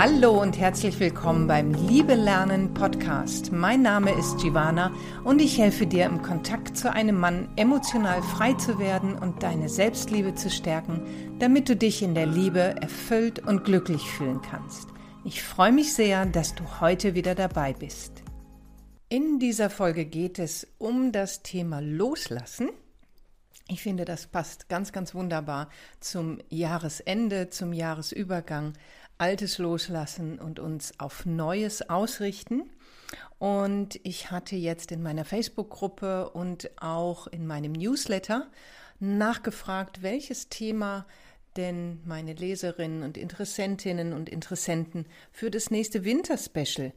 Hallo und herzlich willkommen beim Liebe Lernen Podcast. Mein Name ist Giovanna und ich helfe dir im Kontakt zu einem Mann emotional frei zu werden und deine Selbstliebe zu stärken, damit du dich in der Liebe erfüllt und glücklich fühlen kannst. Ich freue mich sehr, dass du heute wieder dabei bist. In dieser Folge geht es um das Thema Loslassen. Ich finde, das passt ganz, ganz wunderbar zum Jahresende, zum Jahresübergang. Altes loslassen und uns auf Neues ausrichten. Und ich hatte jetzt in meiner Facebook-Gruppe und auch in meinem Newsletter nachgefragt, welches Thema denn meine Leserinnen und Interessentinnen und Interessenten für das nächste Winterspecial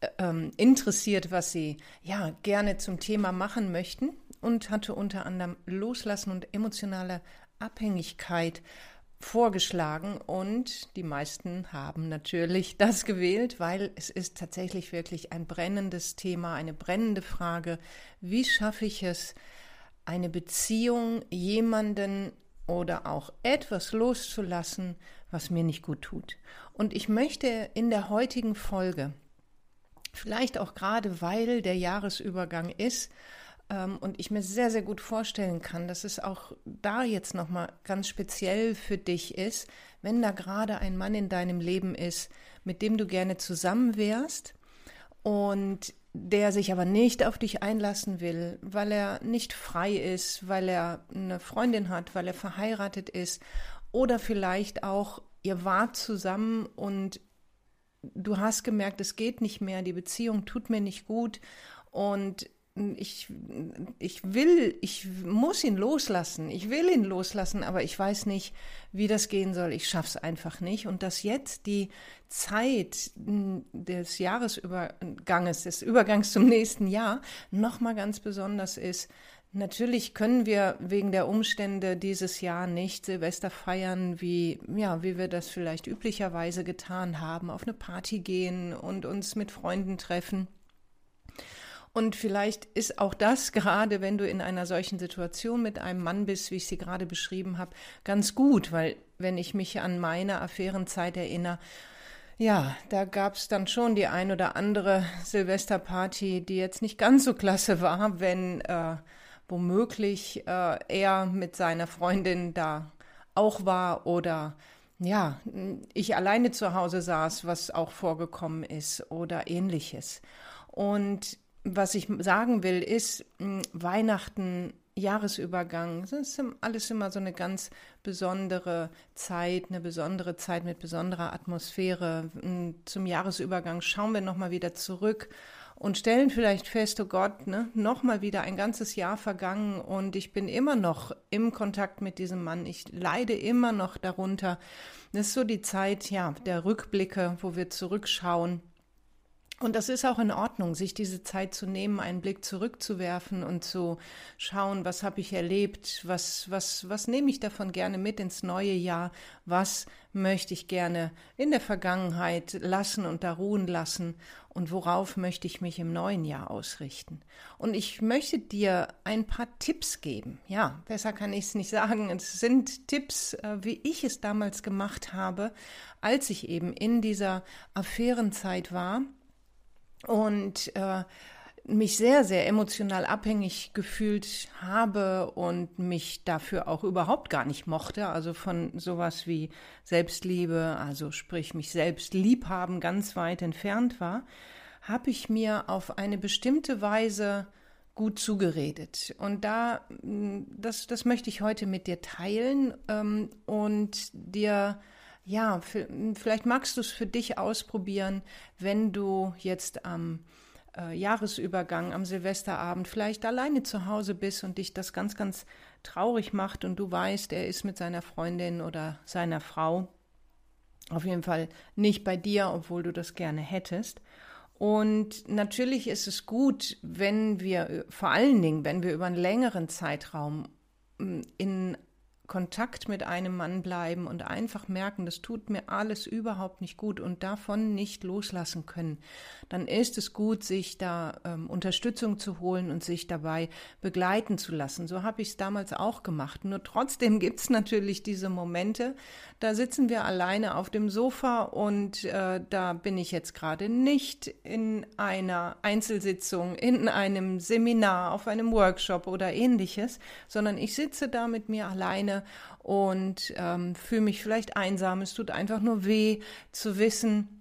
äh, ähm, interessiert, was sie ja gerne zum Thema machen möchten und hatte unter anderem Loslassen und emotionale Abhängigkeit vorgeschlagen und die meisten haben natürlich das gewählt, weil es ist tatsächlich wirklich ein brennendes Thema, eine brennende Frage. Wie schaffe ich es, eine Beziehung, jemanden oder auch etwas loszulassen, was mir nicht gut tut? Und ich möchte in der heutigen Folge, vielleicht auch gerade weil der Jahresübergang ist, und ich mir sehr, sehr gut vorstellen kann, dass es auch da jetzt nochmal ganz speziell für dich ist, wenn da gerade ein Mann in deinem Leben ist, mit dem du gerne zusammen wärst und der sich aber nicht auf dich einlassen will, weil er nicht frei ist, weil er eine Freundin hat, weil er verheiratet ist oder vielleicht auch ihr wart zusammen und du hast gemerkt, es geht nicht mehr, die Beziehung tut mir nicht gut und ich, ich will, ich muss ihn loslassen, ich will ihn loslassen, aber ich weiß nicht, wie das gehen soll. Ich schaff's einfach nicht. Und dass jetzt die Zeit des Jahresüberganges, des Übergangs zum nächsten Jahr nochmal ganz besonders ist. Natürlich können wir wegen der Umstände dieses Jahr nicht Silvester feiern, wie, ja, wie wir das vielleicht üblicherweise getan haben, auf eine Party gehen und uns mit Freunden treffen. Und vielleicht ist auch das gerade, wenn du in einer solchen Situation mit einem Mann bist, wie ich sie gerade beschrieben habe, ganz gut, weil wenn ich mich an meine Affärenzeit erinnere, ja, da gab es dann schon die ein oder andere Silvesterparty, die jetzt nicht ganz so klasse war, wenn äh, womöglich äh, er mit seiner Freundin da auch war oder ja, ich alleine zu Hause saß, was auch vorgekommen ist oder ähnliches. Und was ich sagen will, ist hm, Weihnachten, Jahresübergang. Das ist alles immer so eine ganz besondere Zeit, eine besondere Zeit mit besonderer Atmosphäre. Hm, zum Jahresübergang schauen wir nochmal wieder zurück und stellen vielleicht fest, oh Gott, ne, nochmal wieder ein ganzes Jahr vergangen und ich bin immer noch im Kontakt mit diesem Mann. Ich leide immer noch darunter. Das ist so die Zeit, ja, der Rückblicke, wo wir zurückschauen und das ist auch in Ordnung, sich diese Zeit zu nehmen, einen Blick zurückzuwerfen und zu schauen, was habe ich erlebt, was, was, was nehme ich davon gerne mit ins neue Jahr, was möchte ich gerne in der Vergangenheit lassen und da ruhen lassen und worauf möchte ich mich im neuen Jahr ausrichten. Und ich möchte dir ein paar Tipps geben. Ja, besser kann ich es nicht sagen. Es sind Tipps, äh, wie ich es damals gemacht habe, als ich eben in dieser Affärenzeit war und äh, mich sehr, sehr emotional abhängig gefühlt habe und mich dafür auch überhaupt gar nicht mochte, also von sowas wie Selbstliebe, also sprich mich selbst lieb haben, ganz weit entfernt war, habe ich mir auf eine bestimmte Weise gut zugeredet. Und da, das, das möchte ich heute mit dir teilen ähm, und dir ja, vielleicht magst du es für dich ausprobieren, wenn du jetzt am äh, Jahresübergang, am Silvesterabend vielleicht alleine zu Hause bist und dich das ganz, ganz traurig macht und du weißt, er ist mit seiner Freundin oder seiner Frau auf jeden Fall nicht bei dir, obwohl du das gerne hättest. Und natürlich ist es gut, wenn wir, vor allen Dingen, wenn wir über einen längeren Zeitraum in Kontakt mit einem Mann bleiben und einfach merken, das tut mir alles überhaupt nicht gut und davon nicht loslassen können, dann ist es gut, sich da ähm, Unterstützung zu holen und sich dabei begleiten zu lassen. So habe ich es damals auch gemacht. Nur trotzdem gibt es natürlich diese Momente, da sitzen wir alleine auf dem Sofa und äh, da bin ich jetzt gerade nicht in einer Einzelsitzung, in einem Seminar, auf einem Workshop oder ähnliches, sondern ich sitze da mit mir alleine und ähm, fühle mich vielleicht einsam. Es tut einfach nur weh zu wissen,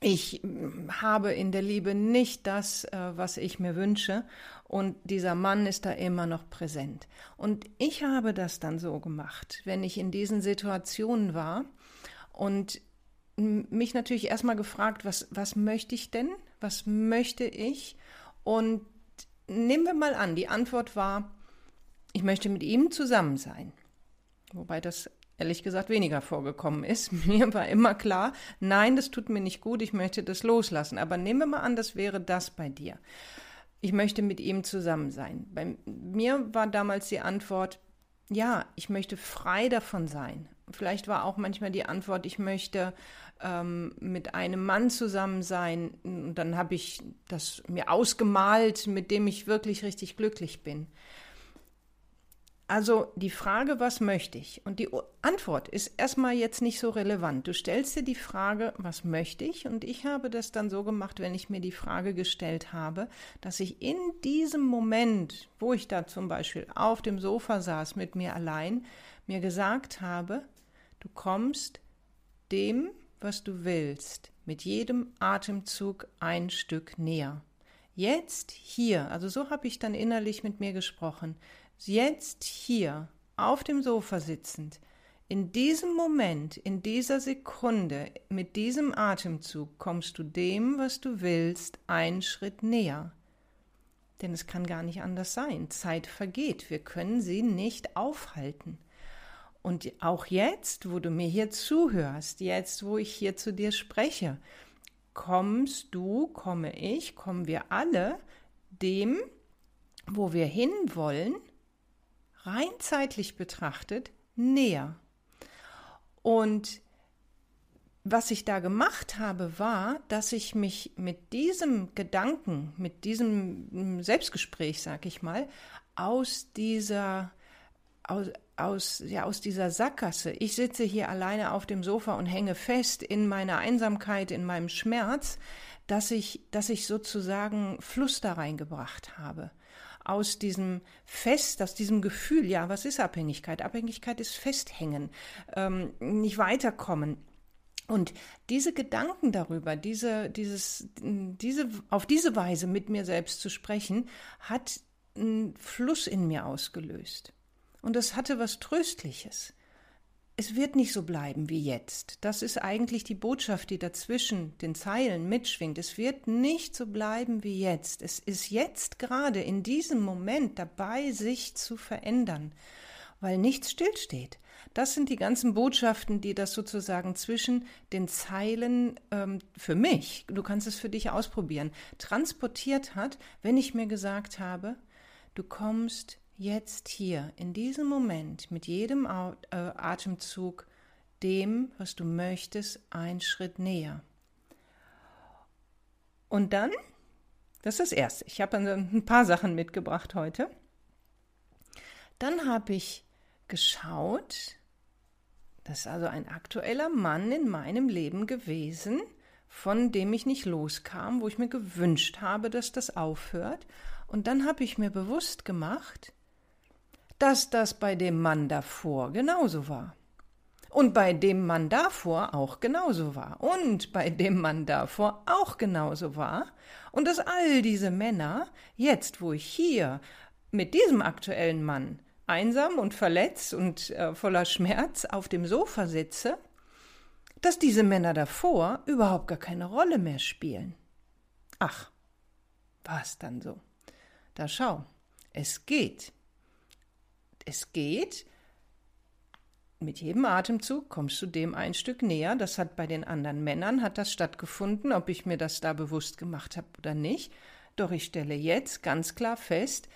ich mm, habe in der Liebe nicht das, äh, was ich mir wünsche. Und dieser Mann ist da immer noch präsent. Und ich habe das dann so gemacht, wenn ich in diesen Situationen war und mich natürlich erstmal gefragt, was, was möchte ich denn? Was möchte ich? Und nehmen wir mal an, die Antwort war, ich möchte mit ihm zusammen sein. Wobei das ehrlich gesagt weniger vorgekommen ist. Mir war immer klar, nein, das tut mir nicht gut, ich möchte das loslassen. Aber nehmen wir mal an, das wäre das bei dir. Ich möchte mit ihm zusammen sein. Bei mir war damals die Antwort, ja, ich möchte frei davon sein. Vielleicht war auch manchmal die Antwort, ich möchte ähm, mit einem Mann zusammen sein. Und dann habe ich das mir ausgemalt, mit dem ich wirklich richtig glücklich bin. Also die Frage, was möchte ich? Und die Antwort ist erstmal jetzt nicht so relevant. Du stellst dir die Frage, was möchte ich? Und ich habe das dann so gemacht, wenn ich mir die Frage gestellt habe, dass ich in diesem Moment, wo ich da zum Beispiel auf dem Sofa saß mit mir allein, mir gesagt habe, du kommst dem, was du willst, mit jedem Atemzug ein Stück näher. Jetzt hier, also so habe ich dann innerlich mit mir gesprochen, jetzt hier auf dem Sofa sitzend, in diesem Moment, in dieser Sekunde, mit diesem Atemzug kommst du dem, was du willst, einen Schritt näher. Denn es kann gar nicht anders sein. Zeit vergeht. Wir können sie nicht aufhalten. Und auch jetzt, wo du mir hier zuhörst, jetzt, wo ich hier zu dir spreche, kommst du, komme ich, kommen wir alle dem, wo wir hinwollen, rein zeitlich betrachtet näher. Und was ich da gemacht habe, war, dass ich mich mit diesem Gedanken, mit diesem Selbstgespräch, sag ich mal, aus dieser aus, aus, ja, aus dieser Sackgasse. Ich sitze hier alleine auf dem Sofa und hänge fest in meiner Einsamkeit, in meinem Schmerz, dass ich, dass ich sozusagen Fluss da reingebracht habe aus diesem Fest, aus diesem Gefühl, ja, was ist Abhängigkeit? Abhängigkeit ist Festhängen, ähm, nicht weiterkommen. Und diese Gedanken darüber, diese, dieses, diese, auf diese Weise mit mir selbst zu sprechen, hat einen Fluss in mir ausgelöst. Und es hatte was Tröstliches es wird nicht so bleiben wie jetzt. Das ist eigentlich die Botschaft, die dazwischen den Zeilen mitschwingt. Es wird nicht so bleiben wie jetzt. Es ist jetzt gerade in diesem Moment dabei, sich zu verändern, weil nichts stillsteht. Das sind die ganzen Botschaften, die das sozusagen zwischen den Zeilen ähm, für mich, du kannst es für dich ausprobieren, transportiert hat, wenn ich mir gesagt habe, du kommst jetzt hier, in diesem Moment, mit jedem äh, Atemzug dem, was du möchtest, einen Schritt näher. Und dann, das ist das Erste, ich habe ein paar Sachen mitgebracht heute. Dann habe ich geschaut, das ist also ein aktueller Mann in meinem Leben gewesen, von dem ich nicht loskam, wo ich mir gewünscht habe, dass das aufhört. Und dann habe ich mir bewusst gemacht, dass das bei dem Mann davor genauso war. Und bei dem Mann davor auch genauso war. Und bei dem Mann davor auch genauso war. Und dass all diese Männer, jetzt wo ich hier mit diesem aktuellen Mann einsam und verletzt und äh, voller Schmerz auf dem Sofa sitze, dass diese Männer davor überhaupt gar keine Rolle mehr spielen. Ach, war es dann so? Da schau, es geht es geht. Mit jedem Atemzug kommst du dem ein Stück näher. Das hat bei den anderen Männern hat das stattgefunden, ob ich mir das da bewusst gemacht habe oder nicht. Doch ich stelle jetzt ganz klar fest,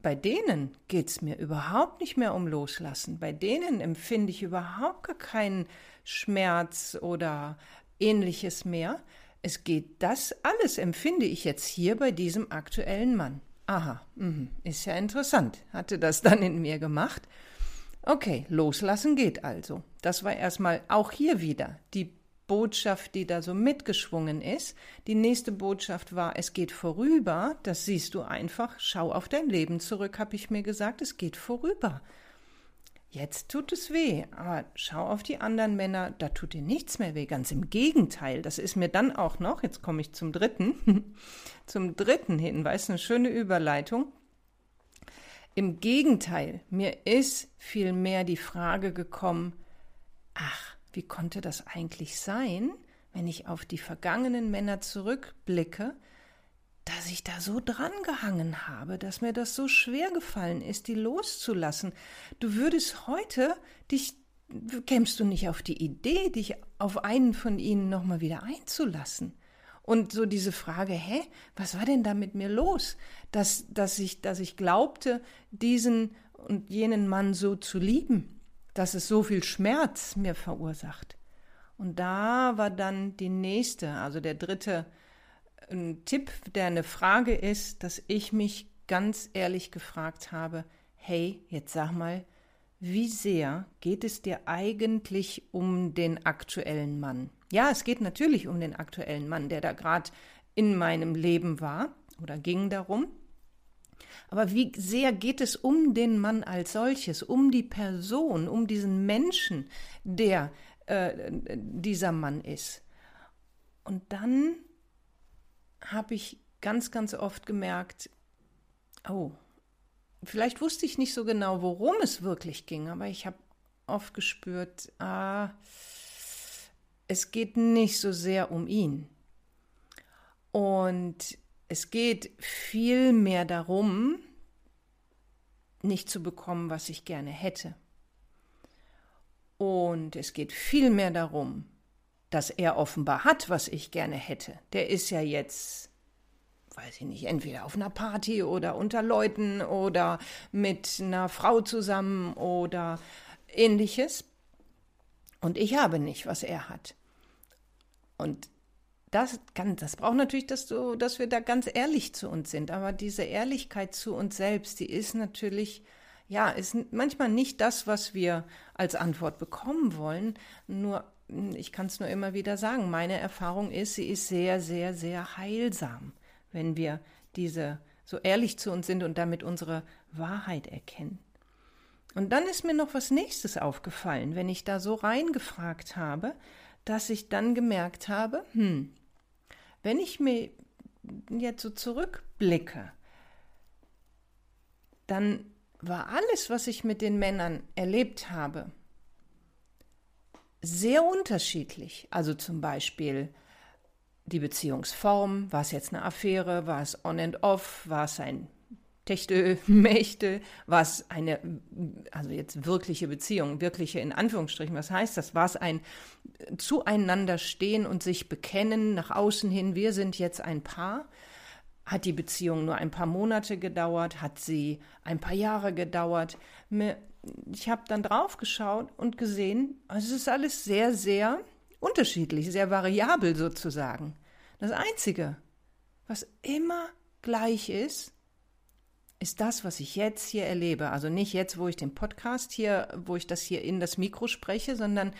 bei denen geht es mir überhaupt nicht mehr um Loslassen. Bei denen empfinde ich überhaupt gar keinen Schmerz oder ähnliches mehr. Es geht das alles, empfinde ich jetzt hier bei diesem aktuellen Mann. Aha, mh, ist ja interessant. Hatte das dann in mir gemacht. Okay, loslassen geht also. Das war erstmal auch hier wieder die Botschaft, die da so mitgeschwungen ist. Die nächste Botschaft war, es geht vorüber. Das siehst du einfach. Schau auf dein Leben zurück, habe ich mir gesagt. Es geht vorüber. Jetzt tut es weh, aber schau auf die anderen Männer, da tut dir nichts mehr weh. Ganz im Gegenteil, das ist mir dann auch noch, jetzt komme ich zum dritten, zum dritten Hinweis, eine schöne Überleitung. Im Gegenteil, mir ist vielmehr die Frage gekommen, ach, wie konnte das eigentlich sein, wenn ich auf die vergangenen Männer zurückblicke, dass ich da so dran gehangen habe, dass mir das so schwer gefallen ist, die loszulassen. Du würdest heute dich kämst du nicht auf die Idee, dich auf einen von ihnen nochmal wieder einzulassen. Und so diese Frage, hä, was war denn da mit mir los? Dass, dass, ich, dass ich glaubte, diesen und jenen Mann so zu lieben, dass es so viel Schmerz mir verursacht. Und da war dann die nächste, also der dritte ein Tipp, der eine Frage ist, dass ich mich ganz ehrlich gefragt habe, hey, jetzt sag mal, wie sehr geht es dir eigentlich um den aktuellen Mann? Ja, es geht natürlich um den aktuellen Mann, der da gerade in meinem Leben war oder ging darum. Aber wie sehr geht es um den Mann als solches, um die Person, um diesen Menschen, der äh, dieser Mann ist? Und dann habe ich ganz, ganz oft gemerkt, oh, vielleicht wusste ich nicht so genau, worum es wirklich ging, aber ich habe oft gespürt, ah, es geht nicht so sehr um ihn. Und es geht viel mehr darum, nicht zu bekommen, was ich gerne hätte. Und es geht viel mehr darum, dass er offenbar hat, was ich gerne hätte. Der ist ja jetzt, weiß ich nicht, entweder auf einer Party oder unter Leuten oder mit einer Frau zusammen oder ähnliches. Und ich habe nicht, was er hat. Und das, kann, das braucht natürlich, dass, du, dass wir da ganz ehrlich zu uns sind. Aber diese Ehrlichkeit zu uns selbst, die ist natürlich, ja, ist manchmal nicht das, was wir als Antwort bekommen wollen. Nur ich kann es nur immer wieder sagen, meine Erfahrung ist, sie ist sehr, sehr, sehr heilsam, wenn wir diese so ehrlich zu uns sind und damit unsere Wahrheit erkennen. Und dann ist mir noch was nächstes aufgefallen, wenn ich da so reingefragt habe, dass ich dann gemerkt habe, hm, wenn ich mir jetzt so zurückblicke, dann war alles, was ich mit den Männern erlebt habe, sehr unterschiedlich. Also zum Beispiel die Beziehungsform, war es jetzt eine Affäre, war es on and off, war es ein Techte, Mächte, war es eine, also jetzt wirkliche Beziehung, wirkliche in Anführungsstrichen, was heißt das? War es ein zueinander stehen und sich bekennen nach außen hin, wir sind jetzt ein Paar? Hat die Beziehung nur ein paar Monate gedauert? Hat sie ein paar Jahre gedauert? Ich habe dann drauf geschaut und gesehen, es ist alles sehr, sehr unterschiedlich, sehr variabel sozusagen. Das Einzige, was immer gleich ist, ist das, was ich jetzt hier erlebe. Also nicht jetzt, wo ich den Podcast hier, wo ich das hier in das Mikro spreche, sondern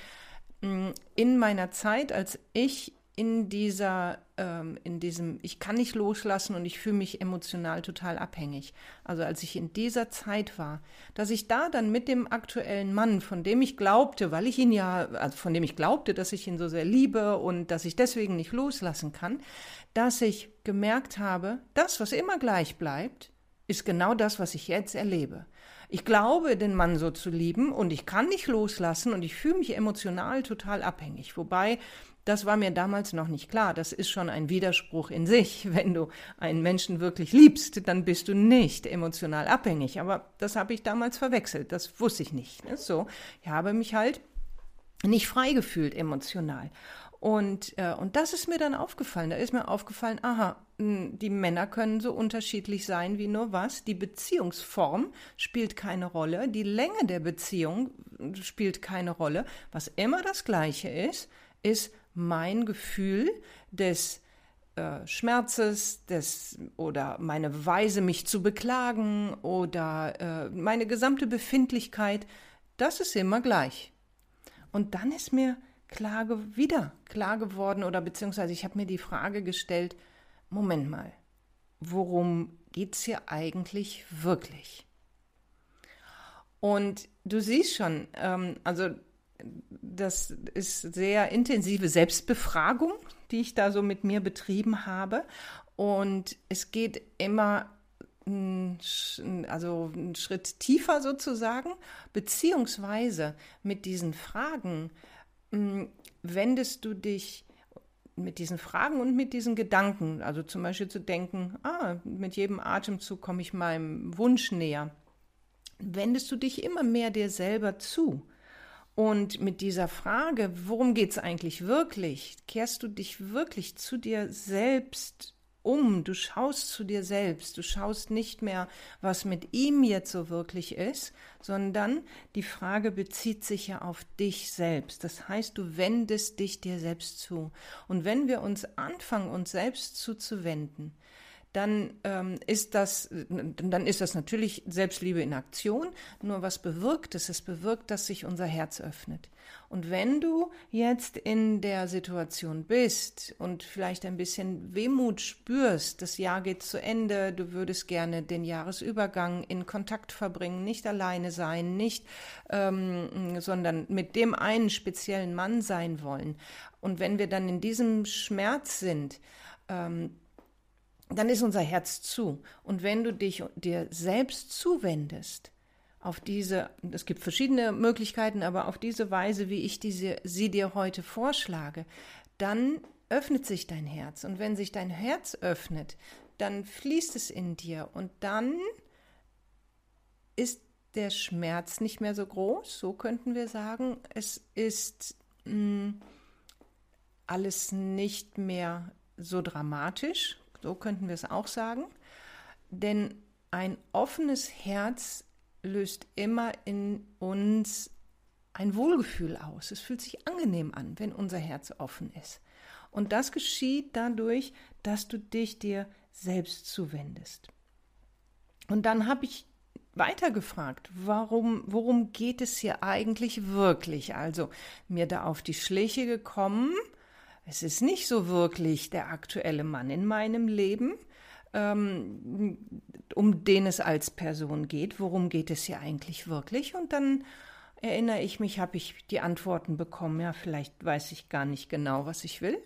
mm, in meiner Zeit, als ich in dieser, ähm, in diesem, ich kann nicht loslassen und ich fühle mich emotional total abhängig. Also als ich in dieser Zeit war, dass ich da dann mit dem aktuellen Mann, von dem ich glaubte, weil ich ihn ja, also von dem ich glaubte, dass ich ihn so sehr liebe und dass ich deswegen nicht loslassen kann, dass ich gemerkt habe, das, was immer gleich bleibt, ist genau das, was ich jetzt erlebe. Ich glaube, den Mann so zu lieben und ich kann nicht loslassen und ich fühle mich emotional total abhängig. Wobei das war mir damals noch nicht klar. Das ist schon ein Widerspruch in sich. Wenn du einen Menschen wirklich liebst, dann bist du nicht emotional abhängig. Aber das habe ich damals verwechselt. Das wusste ich nicht. Ne? So, ich habe mich halt nicht frei gefühlt emotional. Und, äh, und das ist mir dann aufgefallen. Da ist mir aufgefallen, aha, die Männer können so unterschiedlich sein wie nur was. Die Beziehungsform spielt keine Rolle. Die Länge der Beziehung spielt keine Rolle. Was immer das Gleiche ist, ist mein Gefühl des äh, Schmerzes des, oder meine Weise, mich zu beklagen oder äh, meine gesamte Befindlichkeit. Das ist immer gleich. Und dann ist mir klar, wieder klar geworden oder beziehungsweise ich habe mir die Frage gestellt, Moment mal, worum geht es hier eigentlich wirklich? Und du siehst schon, ähm, also das ist sehr intensive Selbstbefragung, die ich da so mit mir betrieben habe. Und es geht immer also einen Schritt tiefer sozusagen, beziehungsweise mit diesen Fragen wendest du dich mit diesen Fragen und mit diesen Gedanken, also zum Beispiel zu denken, ah, mit jedem Atemzug komme ich meinem Wunsch näher, wendest du dich immer mehr dir selber zu. Und mit dieser Frage, worum geht es eigentlich wirklich, kehrst du dich wirklich zu dir selbst um, du schaust zu dir selbst, du schaust nicht mehr, was mit ihm jetzt so wirklich ist, sondern die Frage bezieht sich ja auf dich selbst. Das heißt, du wendest dich dir selbst zu. Und wenn wir uns anfangen, uns selbst zuzuwenden, dann ähm, ist das, dann ist das natürlich Selbstliebe in Aktion. Nur was bewirkt es? Es bewirkt, dass sich unser Herz öffnet. Und wenn du jetzt in der Situation bist und vielleicht ein bisschen Wehmut spürst, das Jahr geht zu Ende, du würdest gerne den Jahresübergang in Kontakt verbringen, nicht alleine sein, nicht, ähm, sondern mit dem einen speziellen Mann sein wollen. Und wenn wir dann in diesem Schmerz sind, ähm, dann ist unser Herz zu. Und wenn du dich dir selbst zuwendest, auf diese, es gibt verschiedene Möglichkeiten, aber auf diese Weise, wie ich diese, sie dir heute vorschlage, dann öffnet sich dein Herz. Und wenn sich dein Herz öffnet, dann fließt es in dir und dann ist der Schmerz nicht mehr so groß, so könnten wir sagen. Es ist mh, hm, alles nicht mehr so dramatisch, so könnten wir es auch sagen. Denn ein offenes Herz löst immer in uns ein Wohlgefühl aus. Es fühlt sich angenehm an, wenn unser Herz offen ist. Und das geschieht dadurch, dass du dich dir selbst zuwendest. Und dann habe ich weiter gefragt, warum, worum geht es hier eigentlich wirklich? Also mir da auf die Schliche gekommen, es ist nicht so wirklich der aktuelle Mann in meinem Leben, ähm, um den es als Person geht. Worum geht es hier eigentlich wirklich? Und dann erinnere ich mich, habe ich die Antworten bekommen. Ja, vielleicht weiß ich gar nicht genau, was ich will.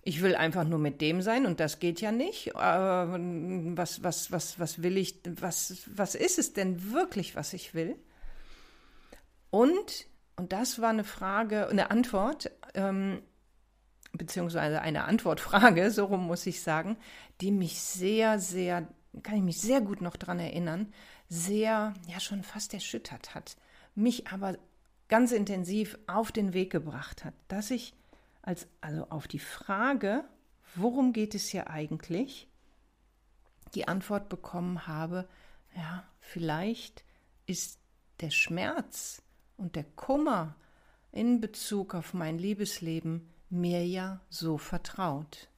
Ich will einfach nur mit dem sein und das geht ja nicht. Aber was, was, was, was will ich, was, was ist es denn wirklich, was ich will? Und, und das war eine Frage, eine Antwort, ähm, beziehungsweise eine Antwortfrage, so rum muss ich sagen, die mich sehr, sehr, kann ich mich sehr gut noch daran erinnern, sehr, ja schon fast erschüttert hat, mich aber ganz intensiv auf den Weg gebracht hat, dass ich als, also auf die Frage, worum geht es hier eigentlich, die Antwort bekommen habe, ja, vielleicht ist der Schmerz und der Kummer in Bezug auf mein Liebesleben mir ja so vertraut.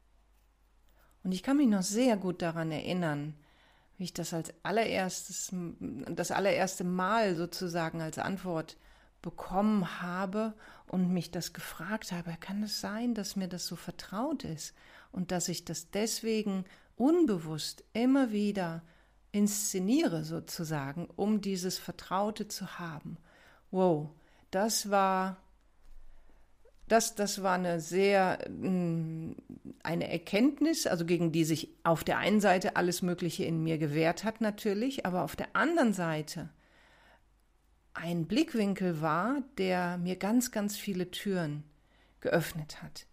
Und ich kann mich noch sehr gut daran erinnern, wie ich das als allererstes, das allererste Mal sozusagen als Antwort bekommen habe und mich das gefragt habe, kann es sein, dass mir das so vertraut ist und dass ich das deswegen unbewusst immer wieder inszeniere sozusagen, um dieses Vertraute zu haben. Wow, das war das, das war eine sehr mm, eine Erkenntnis, also gegen die sich auf der einen Seite alles Mögliche in mir gewehrt hat natürlich, aber auf der anderen Seite ein Blickwinkel war, der mir ganz, ganz viele Türen geöffnet hat.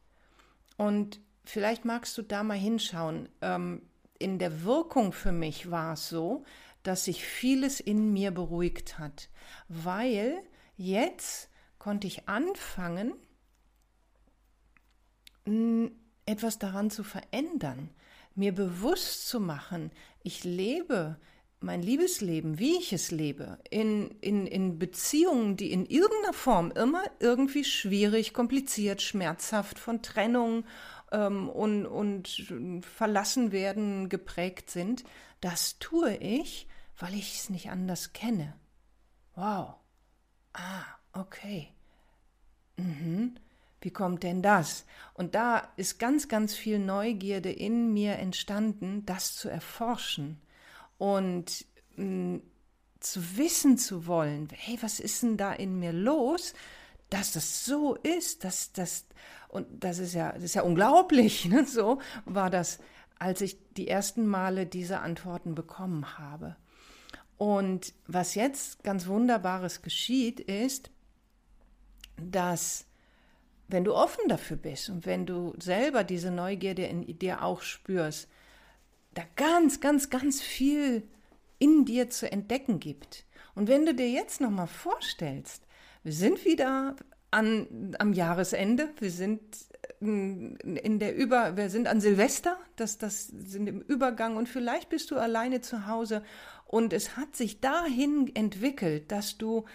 Und vielleicht magst du da mal hinschauen. Ähm, in der Wirkung für mich war es so, dass sich vieles in mir beruhigt hat, weil jetzt konnte ich anfangen, etwas daran zu verändern. mir bewusst zu machen, ich lebe mein Liebesleben, wie ich es lebe, in, in, in Beziehungen, die in irgendeiner Form immer irgendwie schwierig, kompliziert, schmerzhaft von Trennung ähm, und, und verlassen werden geprägt sind, das tue ich, weil ich es nicht anders kenne. Wow. Ah, okay. Mhm. Wie kommt denn das? Und da ist ganz, ganz viel Neugierde in mir entstanden, das zu erforschen und mh, mm, zu wissen zu wollen, hey, was ist denn da in mir los, dass das so ist, dass das und das ist ja, das ist ja unglaublich, ne? so war das, als ich die ersten Male diese Antworten bekommen habe. Und was jetzt ganz Wunderbares geschieht, ist, dass wenn du offen dafür bist und wenn du selber diese Neugierde in dir auch spürst, da ganz, ganz, ganz viel in dir zu entdecken gibt. Und wenn du dir jetzt nochmal vorstellst, wir sind wieder an, am Jahresende, wir sind ähm, in der Über, wir sind an Silvester, das, das sind im Übergang und vielleicht bist du alleine zu Hause und es hat sich dahin entwickelt, dass du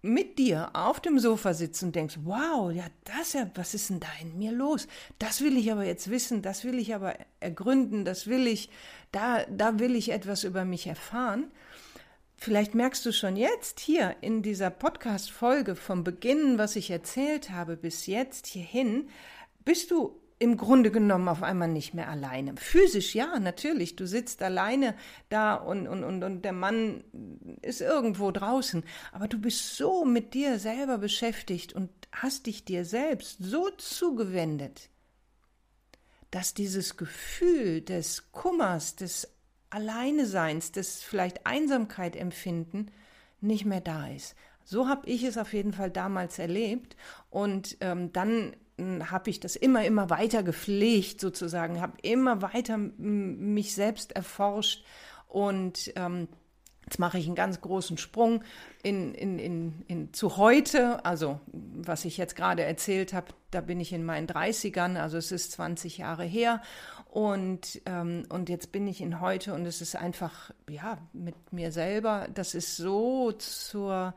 mit dir auf dem Sofa sitzt und denkst, wow, ja, das ja, was ist denn da in mir los? Das will ich aber jetzt wissen, das will ich aber ergründen, das will ich, da, da will ich etwas über mich erfahren. Vielleicht merkst du schon jetzt hier in dieser Podcast-Folge vom Beginn, was ich erzählt habe, bis jetzt hierhin, bist du im Grunde genommen auf einmal nicht mehr alleine. Physisch ja, natürlich. Du sitzt alleine da und, und, und, und der Mann ist irgendwo draußen. Aber du bist so mit dir selber beschäftigt und hast dich dir selbst so zugewendet, dass dieses Gefühl des Kummers, des Alleineseins, des vielleicht Einsamkeit empfinden, nicht mehr da ist. So habe ich es auf jeden Fall damals erlebt. Und ähm, dann habe ich das immer, immer weiter gepflegt sozusagen, habe immer weiter mich selbst erforscht und ähm, Jetzt mache ich einen ganz großen Sprung in, in, in, in, zu heute. Also, was ich jetzt gerade erzählt habe, da bin ich in meinen 30ern, also es ist 20 Jahre her. Und, ähm, und jetzt bin ich in heute und es ist einfach, ja, mit mir selber, das ist so zur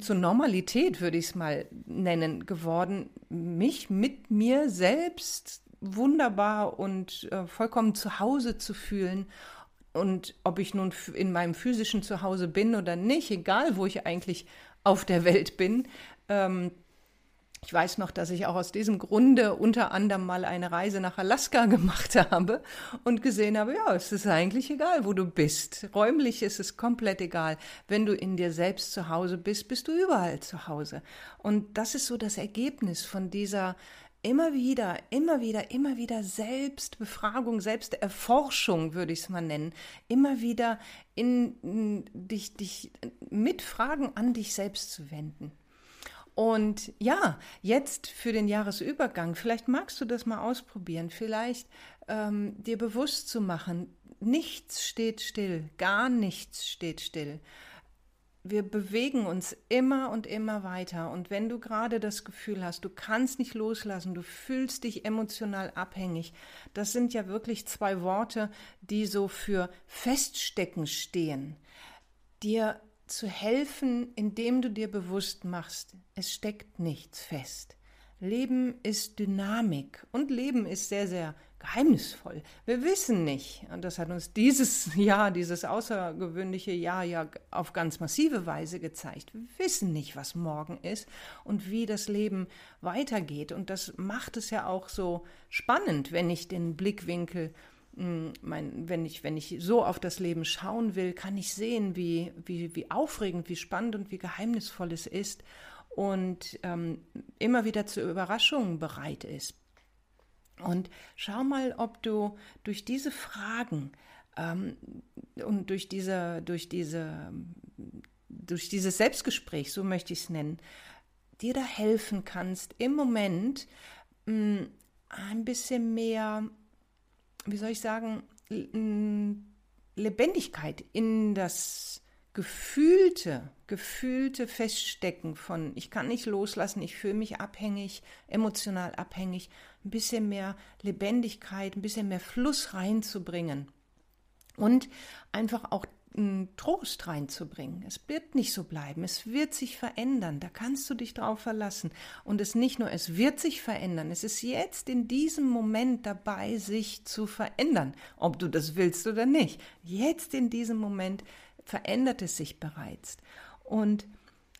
zur Normalität, würde ich es mal nennen, geworden, mich mit mir selbst wunderbar und äh, vollkommen zu Hause zu fühlen. Und ob ich nun in meinem physischen Zuhause bin oder nicht, egal wo ich eigentlich auf der Welt bin, ähm, ich weiß noch, dass ich auch aus diesem Grunde unter anderem mal eine Reise nach Alaska gemacht habe und gesehen habe, ja, es ist eigentlich egal, wo du bist. Räumlich ist es komplett egal. Wenn du in dir selbst zu Hause bist, bist du überall zu Hause. Und das ist so das Ergebnis von dieser immer wieder, immer wieder, immer wieder Selbstbefragung, Selbsterforschung, würde ich es mal nennen. Immer wieder in, in dich, dich mit Fragen an dich selbst zu wenden. Und ja, jetzt für den Jahresübergang, vielleicht magst du das mal ausprobieren, vielleicht ähm, dir bewusst zu machen, nichts steht still, gar nichts steht still. Wir bewegen uns immer und immer weiter. Und wenn du gerade das Gefühl hast, du kannst nicht loslassen, du fühlst dich emotional abhängig, das sind ja wirklich zwei Worte, die so für Feststecken stehen. Dir zu helfen, indem du dir bewusst machst, es steckt nichts fest. Leben ist Dynamik und Leben ist sehr, sehr geheimnisvoll. Wir wissen nicht, und das hat uns dieses Jahr, dieses außergewöhnliche Jahr ja auf ganz massive Weise gezeigt, wir wissen nicht, was morgen ist und wie das Leben weitergeht. Und das macht es ja auch so spannend, wenn ich den Blickwinkel mein, wenn, ich, wenn ich so auf das Leben schauen will, kann ich sehen, wie, wie, wie aufregend, wie spannend und wie geheimnisvoll es ist und ähm, immer wieder zu Überraschungen bereit ist. Und schau mal, ob du durch diese Fragen ähm, und durch diese, durch diese, durch dieses Selbstgespräch, so möchte ich es nennen, dir da helfen kannst, im Moment mh, hm, ein bisschen mehr wie soll ich sagen, Lebendigkeit in das gefühlte, gefühlte Feststecken von, ich kann nicht loslassen, ich fühle mich abhängig, emotional abhängig, ein bisschen mehr Lebendigkeit, ein bisschen mehr Fluss reinzubringen. Und einfach auch Trost reinzubringen. Es wird nicht so bleiben, es wird sich verändern, da kannst du dich drauf verlassen. Und es nicht nur, es wird sich verändern, es ist jetzt in diesem Moment dabei, sich zu verändern, ob du das willst oder nicht. Jetzt in diesem Moment verändert es sich bereits. Und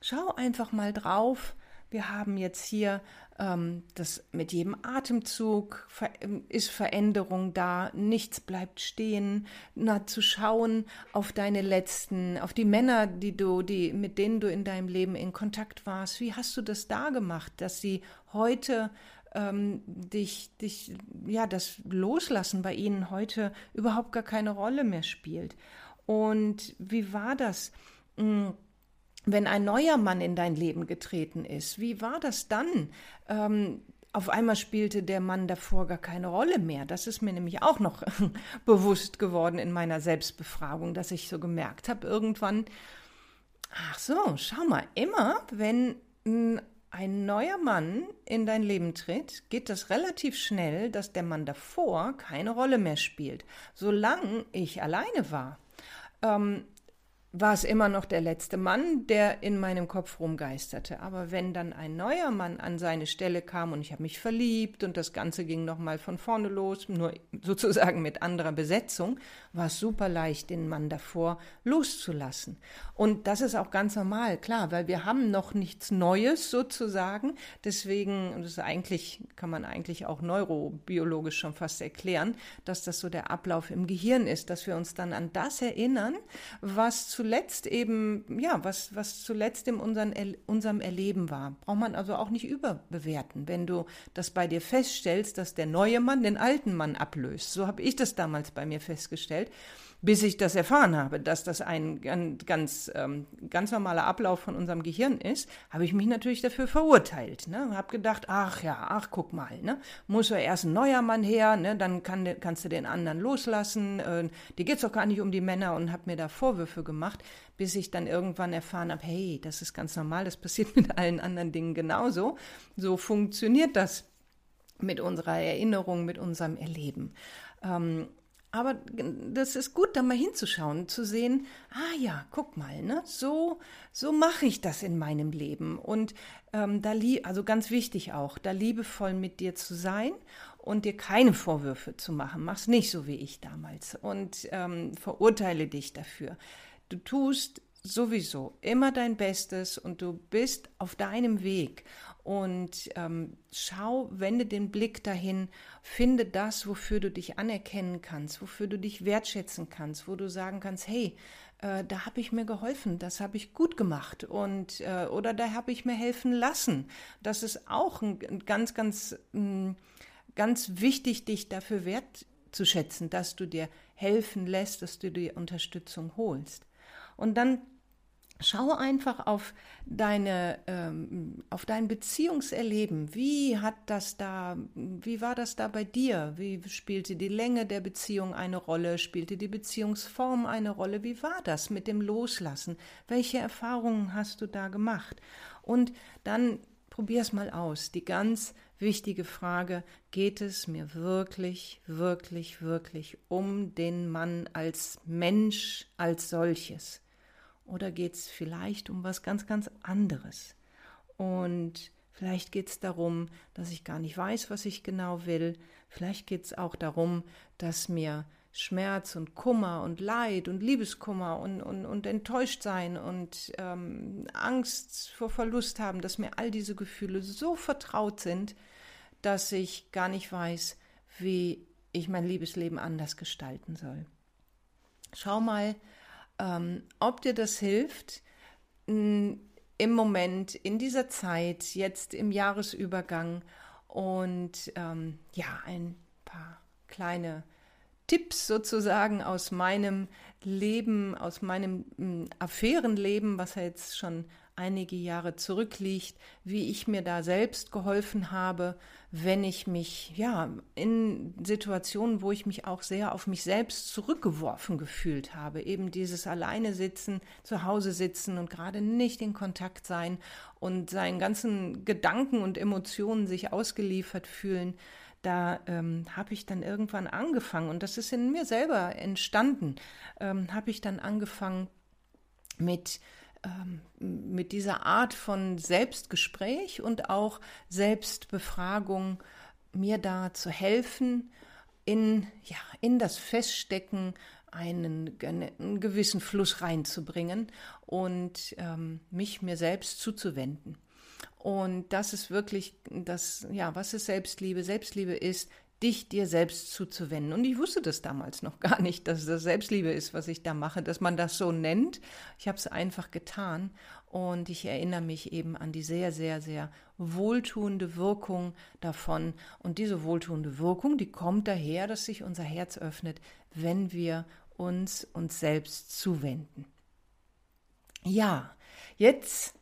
schau einfach mal drauf, wir haben jetzt hier ähm, das mit jedem Atemzug ver ist Veränderung da, nichts bleibt stehen. Na, zu schauen auf deine letzten, auf die Männer, die du, die, mit denen du in deinem Leben in Kontakt warst. Wie hast du das da gemacht, dass sie heute ähm, dich, dich, ja, das Loslassen bei ihnen heute überhaupt gar keine Rolle mehr spielt? Und wie war das? Hm, wenn ein neuer Mann in dein Leben getreten ist, wie war das dann? Ähm, auf einmal spielte der Mann davor gar keine Rolle mehr. Das ist mir nämlich auch noch bewusst geworden in meiner Selbstbefragung, dass ich so gemerkt habe irgendwann, ach so, schau mal, immer wenn ein neuer Mann in dein Leben tritt, geht das relativ schnell, dass der Mann davor keine Rolle mehr spielt. Solange ich alleine war, ähm, war es immer noch der letzte Mann, der in meinem Kopf rumgeisterte. Aber wenn dann ein neuer Mann an seine Stelle kam und ich habe mich verliebt und das Ganze ging nochmal von vorne los, nur sozusagen mit anderer Besetzung, war es super leicht, den Mann davor loszulassen. Und das ist auch ganz normal, klar, weil wir haben noch nichts Neues sozusagen. Deswegen, das ist eigentlich, kann man eigentlich auch neurobiologisch schon fast erklären, dass das so der Ablauf im Gehirn ist, dass wir uns dann an das erinnern, was zu zuletzt eben, ja, was, was zuletzt in unseren, unserem Erleben war. Braucht man also auch nicht überbewerten. Wenn du das bei dir feststellst, dass der neue Mann den alten Mann ablöst. So habe ich das damals bei mir festgestellt bis ich das erfahren habe, dass das ein ganz, ähm, ganz normaler Ablauf von unserem Gehirn ist, habe ich mich natürlich dafür verurteilt. Ne? Habe gedacht, ach ja, ach guck mal, ne? muss ja erst ein neuer Mann her, ne? dann kann, kannst du den anderen loslassen. Äh, dir geht's doch gar nicht um die Männer und habe mir da Vorwürfe gemacht, bis ich dann irgendwann erfahren habe, hey, das ist ganz normal, das passiert mit allen anderen Dingen genauso. So funktioniert das mit unserer Erinnerung, mit unserem Erleben. Ähm, aber das ist gut, da mal hinzuschauen, zu sehen, ah ja, guck mal, ne, so, so mache ich das in meinem Leben. Und ähm, da also ganz wichtig auch, da liebevoll mit dir zu sein und dir keine Vorwürfe zu machen. Mach's nicht so wie ich damals und ähm, verurteile dich dafür. Du tust sowieso immer dein Bestes und du bist auf deinem Weg. Und ähm, schau, wende den Blick dahin, finde das, wofür du dich anerkennen kannst, wofür du dich wertschätzen kannst, wo du sagen kannst, hey, äh, da habe ich mir geholfen, das habe ich gut gemacht und äh, oder da habe ich mir helfen lassen. Das ist auch ein, ein ganz, ganz, ein, mm, ganz wichtig, dich dafür wertzuschätzen, dass du dir helfen lässt, dass du dir Unterstützung holst. Und dann Schau einfach auf deine, ähm, auf dein Beziehungserleben. Wie hat das da, wie war das da bei dir? Wie spielte die Länge der Beziehung eine Rolle? Spielte die Beziehungsform eine Rolle? Wie war das mit dem Loslassen? Welche Erfahrungen hast du da gemacht? Und dann probier es mal aus. Die ganz wichtige Frage, geht es mir wirklich, wirklich, wirklich um den Mann als Mensch als solches? Oder geht es vielleicht um was ganz, ganz anderes? Und vielleicht geht es darum, dass ich gar nicht weiß, was ich genau will. Vielleicht geht es auch darum, dass mir Schmerz und Kummer und Leid und Liebeskummer und, und, und enttäuscht sein und ähm, Angst vor Verlust haben, dass mir all diese Gefühle so vertraut sind, dass ich gar nicht weiß, wie ich mein Liebesleben anders gestalten soll. Schau mal, ähm, ob dir das hilft, im Moment, in dieser Zeit, jetzt im Jahresübergang und ähm, ja, ein paar kleine Tipps sozusagen aus meinem Leben, aus meinem hm, Affärenleben, was ja jetzt schon einige Jahre zurückliegt, wie ich mir da selbst geholfen habe, wenn ich mich, ja, in Situationen, wo ich mich auch sehr auf mich selbst zurückgeworfen gefühlt habe, eben dieses alleine sitzen, zu Hause sitzen und gerade nicht in Kontakt sein und seinen ganzen Gedanken und Emotionen sich ausgeliefert fühlen, da ähm, habe ich dann irgendwann angefangen, und das ist in mir selber entstanden, ähm, habe ich dann angefangen mit mit dieser Art von Selbstgespräch und auch Selbstbefragung mir da zu helfen, in, ja, in das Feststecken einen, einen gewissen Fluss reinzubringen und ähm, mich mir selbst zuzuwenden. Und das ist wirklich das, ja, was ist Selbstliebe? Selbstliebe ist, dich dir selbst zuzuwenden. Und ich wusste das damals noch gar nicht, dass das Selbstliebe ist, was ich da mache, dass man das so nennt. Ich habe es einfach getan und ich erinnere mich eben an die sehr, sehr, sehr wohltuende Wirkung davon. Und diese wohltuende Wirkung, die kommt daher, dass sich unser Herz öffnet, wenn wir uns uns selbst zuwenden. Ja, jetzt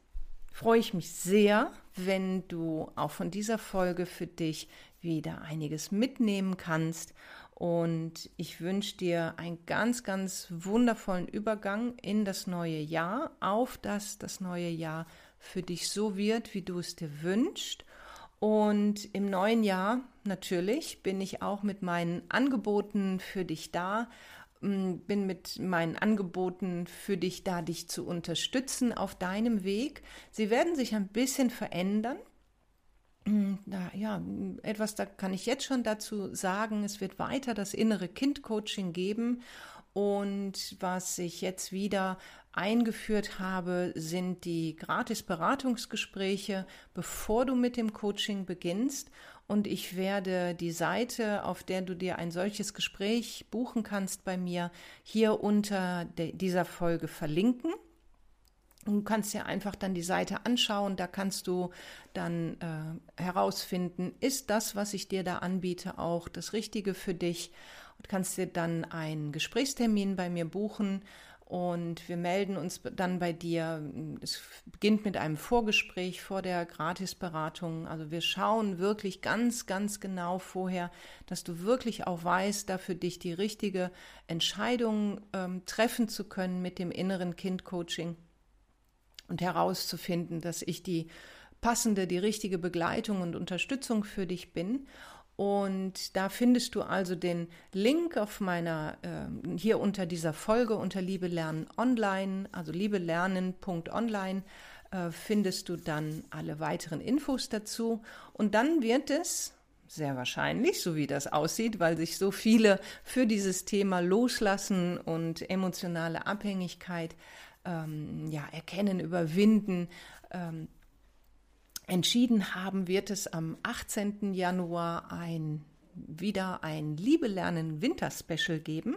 freue ich mich sehr, wenn du auch von dieser Folge für dich wieder einiges mitnehmen kannst. Und ich wünsche dir einen ganz, ganz wundervollen Übergang in das neue Jahr, auf dass das neue Jahr für dich so wird, wie du es dir wünschst. Und im neuen Jahr natürlich bin ich auch mit meinen Angeboten für dich da, mm, bin mit meinen Angeboten für dich da, dich zu unterstützen auf deinem Weg. Sie werden sich ein bisschen verändern. Mm, da, ja, etwas, da kann ich jetzt schon dazu sagen. Es wird weiter das innere Kind-Coaching geben. Und was ich jetzt wieder eingeführt habe, sind die Gratis-Beratungsgespräche, bevor du mit dem Coaching beginnst. Und ich werde die Seite, auf der du dir ein solches Gespräch buchen kannst bei mir, hier unter dieser Folge verlinken. Du kannst dir einfach dann die Seite anschauen, da kannst du dann äh, herausfinden, ist das, was ich dir da anbiete, auch das Richtige für dich und kannst dir dann einen Gesprächstermin bei mir buchen und wir melden uns dann bei dir. Es beginnt mit einem Vorgespräch vor der Gratisberatung. Also wir schauen wirklich ganz, ganz genau vorher, dass du wirklich auch weißt, da für dich die richtige Entscheidung ähm, treffen zu können mit dem inneren Kind-Coaching und herauszufinden, dass ich die passende, die richtige Begleitung und Unterstützung für dich bin. Und da findest du also den Link auf meiner, äh, hier unter dieser Folge unter Liebe Lernen Online, also liebelernen.online, äh, findest du dann alle weiteren Infos dazu. Und dann wird es sehr wahrscheinlich, so wie das aussieht, weil sich so viele für dieses Thema loslassen und emotionale Abhängigkeit ähm, ja, erkennen, überwinden, ähm, entschieden haben, wird es am 18. Januar ein, wieder ein Liebe lernen Winter-Special geben.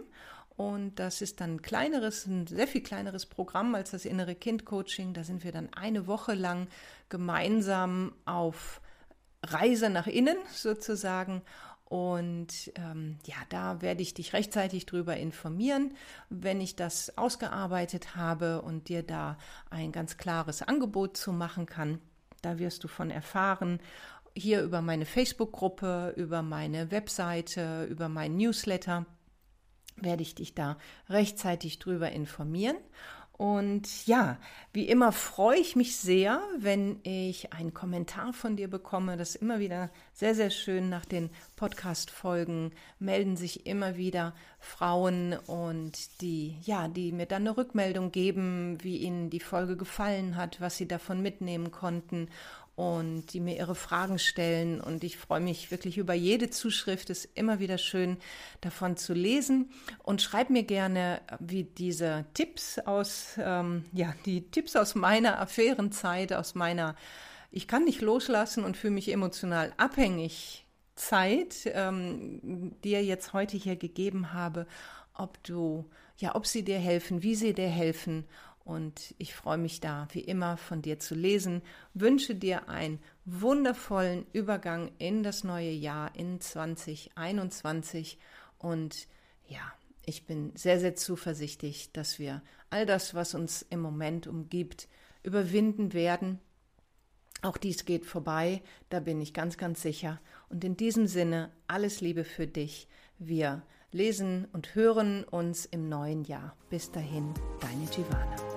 Und das ist dann ein kleineres, ein sehr viel kleineres Programm als das innere Kind-Coaching. Da sind wir dann eine Woche lang gemeinsam auf Reise nach innen sozusagen und ähm, ja, da werde ich dich rechtzeitig drüber informieren, wenn ich das ausgearbeitet habe und dir da ein ganz klares Angebot zu machen kann. Da wirst du von erfahren. Hier über meine Facebook-Gruppe, über meine Webseite, über meinen Newsletter werde ich dich da rechtzeitig drüber informieren. Und ja, wie immer freue ich mich sehr, wenn ich einen Kommentar von dir bekomme. Das ist immer wieder sehr, sehr schön. Nach den Podcast-Folgen melden sich immer wieder Frauen und die, ja, die mir dann eine Rückmeldung geben, wie ihnen die Folge gefallen hat, was sie davon mitnehmen konnten und die mir ihre Fragen stellen. Und ich freue mich wirklich über jede Zuschrift. Es ist immer wieder schön, davon zu lesen. Und schreib mir gerne, wie diese Tipps aus, ähm, ja, die Tipps aus meiner Affärenzeit, aus meiner Ich kann nicht loslassen und fühle mich emotional abhängig Zeit, ähm, dir jetzt heute hier gegeben habe, ob du, ja, ob sie dir helfen, wie sie dir helfen und ich freue mich da, wie immer, von dir zu lesen. Wünsche dir einen wundervollen Übergang in das neue Jahr in 2021. Und ja, ich bin sehr, sehr zuversichtlich, dass wir all das, was uns im Moment umgibt, überwinden werden. Auch dies geht vorbei, da bin ich ganz, ganz sicher. Und in diesem Sinne, alles Liebe für dich. Wir lesen und hören uns im neuen Jahr. Bis dahin, deine Giovanna.